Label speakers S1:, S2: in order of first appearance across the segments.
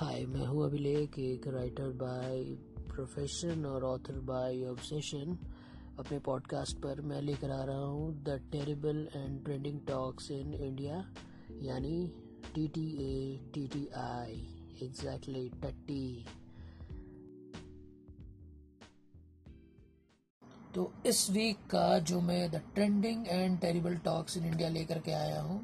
S1: हाय मैं हूँ अभिलेख, एक राइटर बाय प्रोफेशन और ऑथर बाय ऑब्सेशन अपने पॉडकास्ट पर मैं लेकर आ रहा हूँ the terrible and trending talks in India यानी T T A T T I exactly टट्टी तो इस वीक का जो मैं the trending and terrible talks in India लेकर के आया हूँ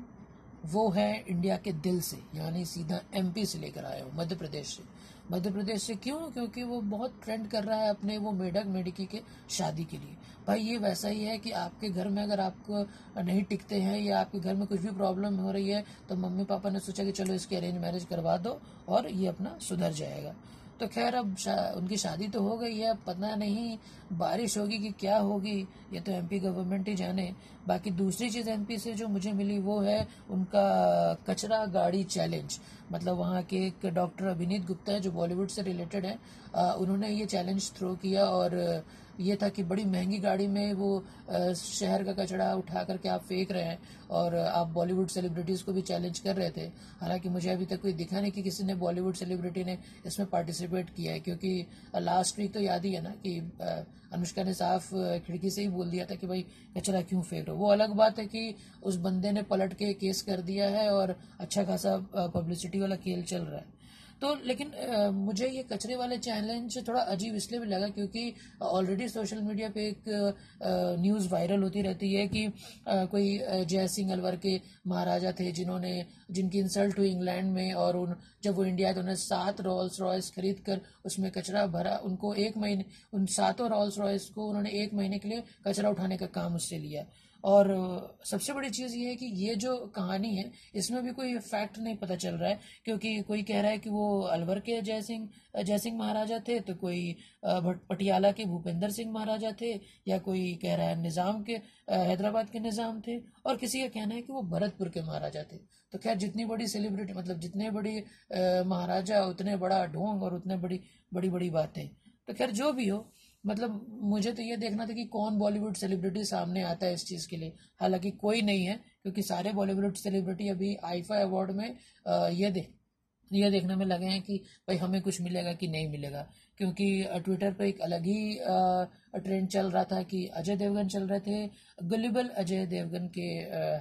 S1: वो है इंडिया के दिल से, यानी सीधा एमपी से लेकर आया हूँ, मध्य प्रदेश से। मध्य प्रदेश से क्यों? क्योंकि वो बहुत ट्रेंड कर रहा है अपने वो मेढक मेढकी के शादी के लिए। भाई, ये वैसा ही है कि आपके घर में अगर आपको नहीं टिकते हैं या आपके घर में कुछ भी प्रॉब्लम हो रही है तो मम्मी पापा ने सोचा कि चलो इसकी अरेंज मैरिज करवा दो और ये अपना सुधर जाएगा। तो खैर अब शा, उनकी शादी तो हो गई है पता नहीं बारिश होगी कि क्या होगी। ये तो एमपी गवर्नमेंट ही जाने। बाकी दूसरी चीज़ एमपी से जो मुझे मिली वो है उनका कचरा गाड़ी चैलेंज मतलब वहाँ के एक डॉक्टर अभिनीत गुप्ता है जो बॉलीवुड से रिलेटेड है। आ, उन्होंने ये चैलेंज थ्रो किया और ये था कि बड़ी महँगी गाड़ी में वो शहर का कचरा उठा करके आप फेंक रहे हैं और आप बॉलीवुड सेलिब्रिटीज को भी चैलेंज कर रहे थे। हालाँकि मुझे अभी तक कोई दिखा नहीं कि किसी ने बॉलीवुड सेलिब्रिटी ने इसमें पार्टिसिपेट किया है, क्योंकि लास्ट वीक तो याद ही है ना कि अनुष्का ने साफ़ खिड़की से ही बोल दिया था कि भाई, कचरा क्यों फेंक वो अलग बात है कि उस बंदे ने पलट के केस कर दिया है और अच्छा खासा पब्लिसिटी वाला खेल चल रहा है। तो लेकिन आ, मुझे ये कचरे वाले चैलेंज थोड़ा अजीब इसलिए भी लगा क्योंकि ऑलरेडी सोशल मीडिया पे एक न्यूज़ वायरल होती रहती है कि आ, कोई जय सिंह अलवर के महाराजा थे जिन्होंने जिनकी इंसल्ट हुई इंग्लैंड में और उन जब वो इंडिया आए तो उन्होंने सात रॉल्स रॉयस खरीद कर उसमें कचरा भरा उनको एक महीने उन सातों रॉल्स रॉयस को उन्होंने एक महीने के लिए कचरा उठाने का काम उससे लिया। और सबसे बड़ी चीज़ ये है कि ये जो कहानी है, इसमें भी कोई फैक्ट नहीं पता चल रहा है, क्योंकि कोई कह रहा है कि वो अलवर के जय सिंह जय सिंह महाराजा थे तो कोई पटियाला के भूपेंद्र सिंह महाराजा थे, या कोई कह रहा है निज़ाम के हैदराबाद के निज़ाम थे, और किसी का कहना है कि वो भरतपुर के महाराजा थे। तो खैर, जितनी बड़ी सेलिब्रिटी मतलब जितने बड़ी महाराजा, उतने बड़ा ढोंग और उतने बड़ी बड़ी बड़ी बातें। तो खैर, जो भी हो मतलब मुझे तो ये देखना था कि कौन बॉलीवुड सेलिब्रिटी सामने आता है इस चीज़ के लिए। हालाँकि कोई नहीं है, क्योंकि सारे बॉलीवुड सेलिब्रिटी अभी आईफा अवार्ड में ये दे, ये देखने में लगे हैं कि भाई हमें कुछ मिलेगा कि नहीं मिलेगा। क्योंकि ट्विटर पर एक अलग ही ट्रेंड चल रहा था कि अजय देवगन चल रहे थे, गलिबल अजय देवगन के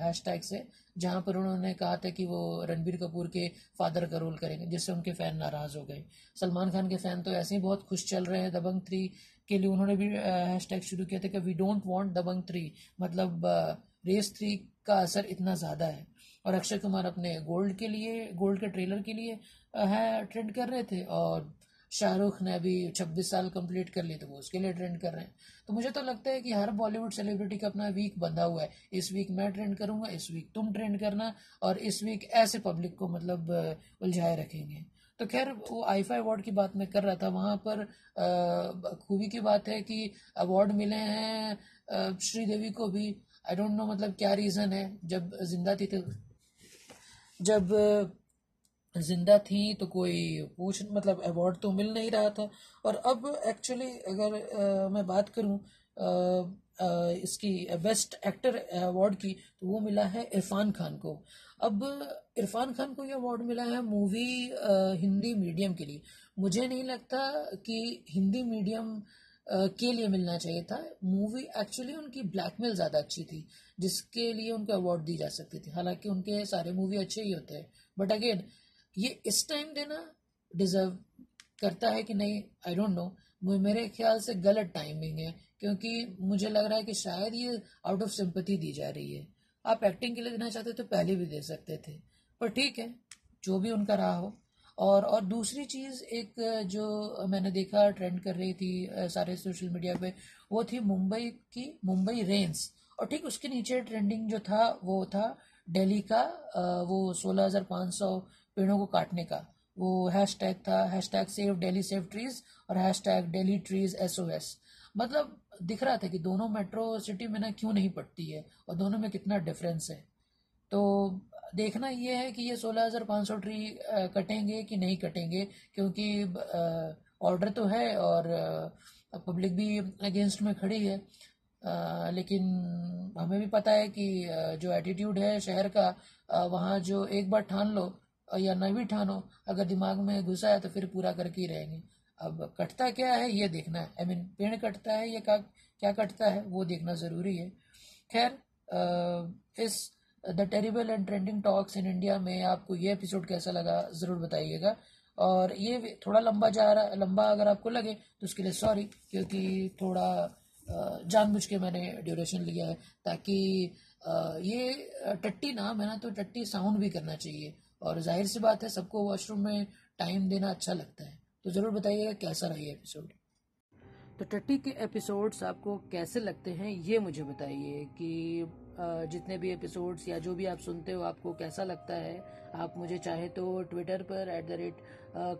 S1: हैशटैग से, जहाँ पर उन्होंने कहा था कि वो रणबीर कपूर के फादर का रोल करेंगे, जिससे उनके फ़ैन नाराज़ हो गए। सलमान खान के फ़ैन तो ऐसे ही बहुत खुश चल रहे हैं, दबंग थ्री के लिए उन्होंने भी हैशटैग शुरू किया था कि we don't want Dabangg three मतलब रेस थ्री का असर इतना ज़्यादा है। और अक्षय कुमार अपने गोल्ड के लिए गोल्ड के ट्रेलर के लिए है ट्रेंड कर रहे थे और शाहरुख ने अभी 26 साल कंप्लीट कर लिए तो वो उसके लिए ट्रेंड कर रहे हैं। तो मुझे तो लगता है कि हर बॉलीवुड सेलिब्रिटी का अपना वीक बंधा हुआ है। इस वीक मैं ट्रेंड करूँगा, इस वीक तुम ट्रेंड करना और इस वीक ऐसे पब्लिक को मतलब उलझाए रखेंगे। तो खैर वो आईफा अवार्ड की बात मैं कर रहा था। वहाँ पर खूबी की बात है कि अवार्ड मिले हैं श्रीदेवी को भी। आई डोंट नो मतलब क्या रीज़न है। जब ज़िंदा थी तो जब ज़िंदा थी तो कोई पूछ मतलब अवार्ड तो मिल नहीं रहा था। और अब एक्चुअली अगर आ, मैं बात करूँ आ, आ, इसकी बेस्ट एक्टर अवार्ड की तो वो मिला है इरफान खान को। अब इरफान खान को ये अवार्ड मिला है मूवी हिंदी मीडियम के लिए। मुझे नहीं लगता कि हिंदी मीडियम के लिए मिलना चाहिए था। मूवी एक्चुअली उनकी ब्लैकमेल ज़्यादा अच्छी थी, जिसके लिए उनको अवार्ड दी जा सकती थी। हालाँकि उनके सारे मूवी अच्छे ही होते हैं। बट अगेन ये इस टाइम देना डिजर्व करता है कि नहीं आई डोंट नो मेरे ख्याल से गलत टाइमिंग है, क्योंकि मुझे लग रहा है कि शायद ये आउट ऑफ़ सिंपथी दी जा रही है। आप एक्टिंग के लिए देना चाहते तो पहले भी दे सकते थे। पर ठीक है, जो भी उनका रहा हो। और और दूसरी चीज़, एक जो मैंने देखा ट्रेंड कर रही थी सारे सोशल मीडिया पे, वो थी मुंबई की मुंबई रेंस और ठीक उसके नीचे ट्रेंडिंग जो था, वो था दिल्ली का वो सोलह हज़ार पाँच सौ पेड़ों को काटने का। वो हैश टैग था hashtag save daily save trees और हैश टैग डेली ट्रीज एस मतलब दिख रहा था कि दोनों मेट्रो सिटी में ना क्यों नहीं पड़ती है और दोनों में कितना डिफरेंस है। तो देखना ये है कि ये सोलह हज़ार पाँच सौ ट्री कटेंगे कि नहीं कटेंगे क्योंकि ऑर्डर तो है और पब्लिक भी अगेंस्ट में खड़ी है। आ, लेकिन हमें भी पता है कि जो एटीट्यूड है शहर का वहाँ जो एक बार ठान लो या न भी ठानो अगर दिमाग में घुसा है तो फिर पूरा करके ही रहेंगे। अब कटता क्या है, ये देखना है। आई मीन पेड़ कटता है या क्या क्या कटता है, वो देखना ज़रूरी है। खैर इस the terrible and trending talks in India में आपको ये एपिसोड कैसा लगा, ज़रूर बताइएगा। और ये थोड़ा लंबा जा रहा, लंबा अगर आपको लगे तो उसके लिए सॉरी क्योंकि थोड़ा जानबूझ के मैंने ड्यूरेशन लिया है, ताकि ये टट्टी नाम है ना तो टट्टी साउंड भी करना चाहिए। और ज़ाहिर सी बात है, सबको वॉशरूम में टाइम देना अच्छा लगता है। तो ज़रूर बताइएगा कैसा रहा ये एपिसोड तो टट्टी के एपिसोड्स आपको कैसे लगते हैं, ये मुझे बताइए कि जितने भी एपिसोड्स या जो भी आप सुनते हो, आपको कैसा लगता है? आप मुझे चाहे तो ट्विटर पर एट द रेट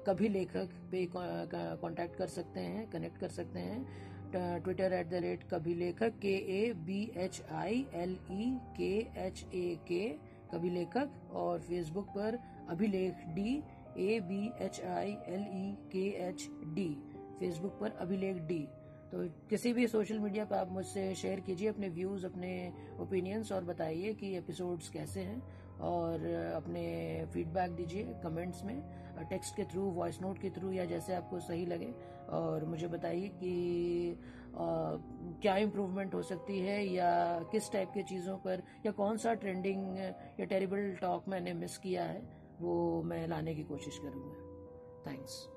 S1: कभी लेखक पे कांटेक्ट कर सकते हैं कनेक्ट कर सकते हैं। ट्विटर एट द रेट कभी लेखक के A B H I L E K H A के कभी लेखक, और फेसबुक पर Abhilekh D A B H I L E K H D Facebook पर अभिलेख डी तो किसी भी सोशल मीडिया पर आप मुझसे शेयर कीजिए अपने व्यूज़ अपने ओपिनियंस और बताइए कि एपिसोड्स कैसे हैं और अपने फीडबैक दीजिए कमेंट्स में टेक्स्ट के थ्रू वॉइस नोट के थ्रू या जैसे आपको सही लगे और मुझे बताइए कि आ, क्या इम्प्रूवमेंट हो सकती है या किस टाइप के चीज़ों पर या कौन सा ट्रेंडिंग या टेरिबल टॉक मैंने मिस किया है। वो मैं लाने की कोशिश करूँगा। थैंक्स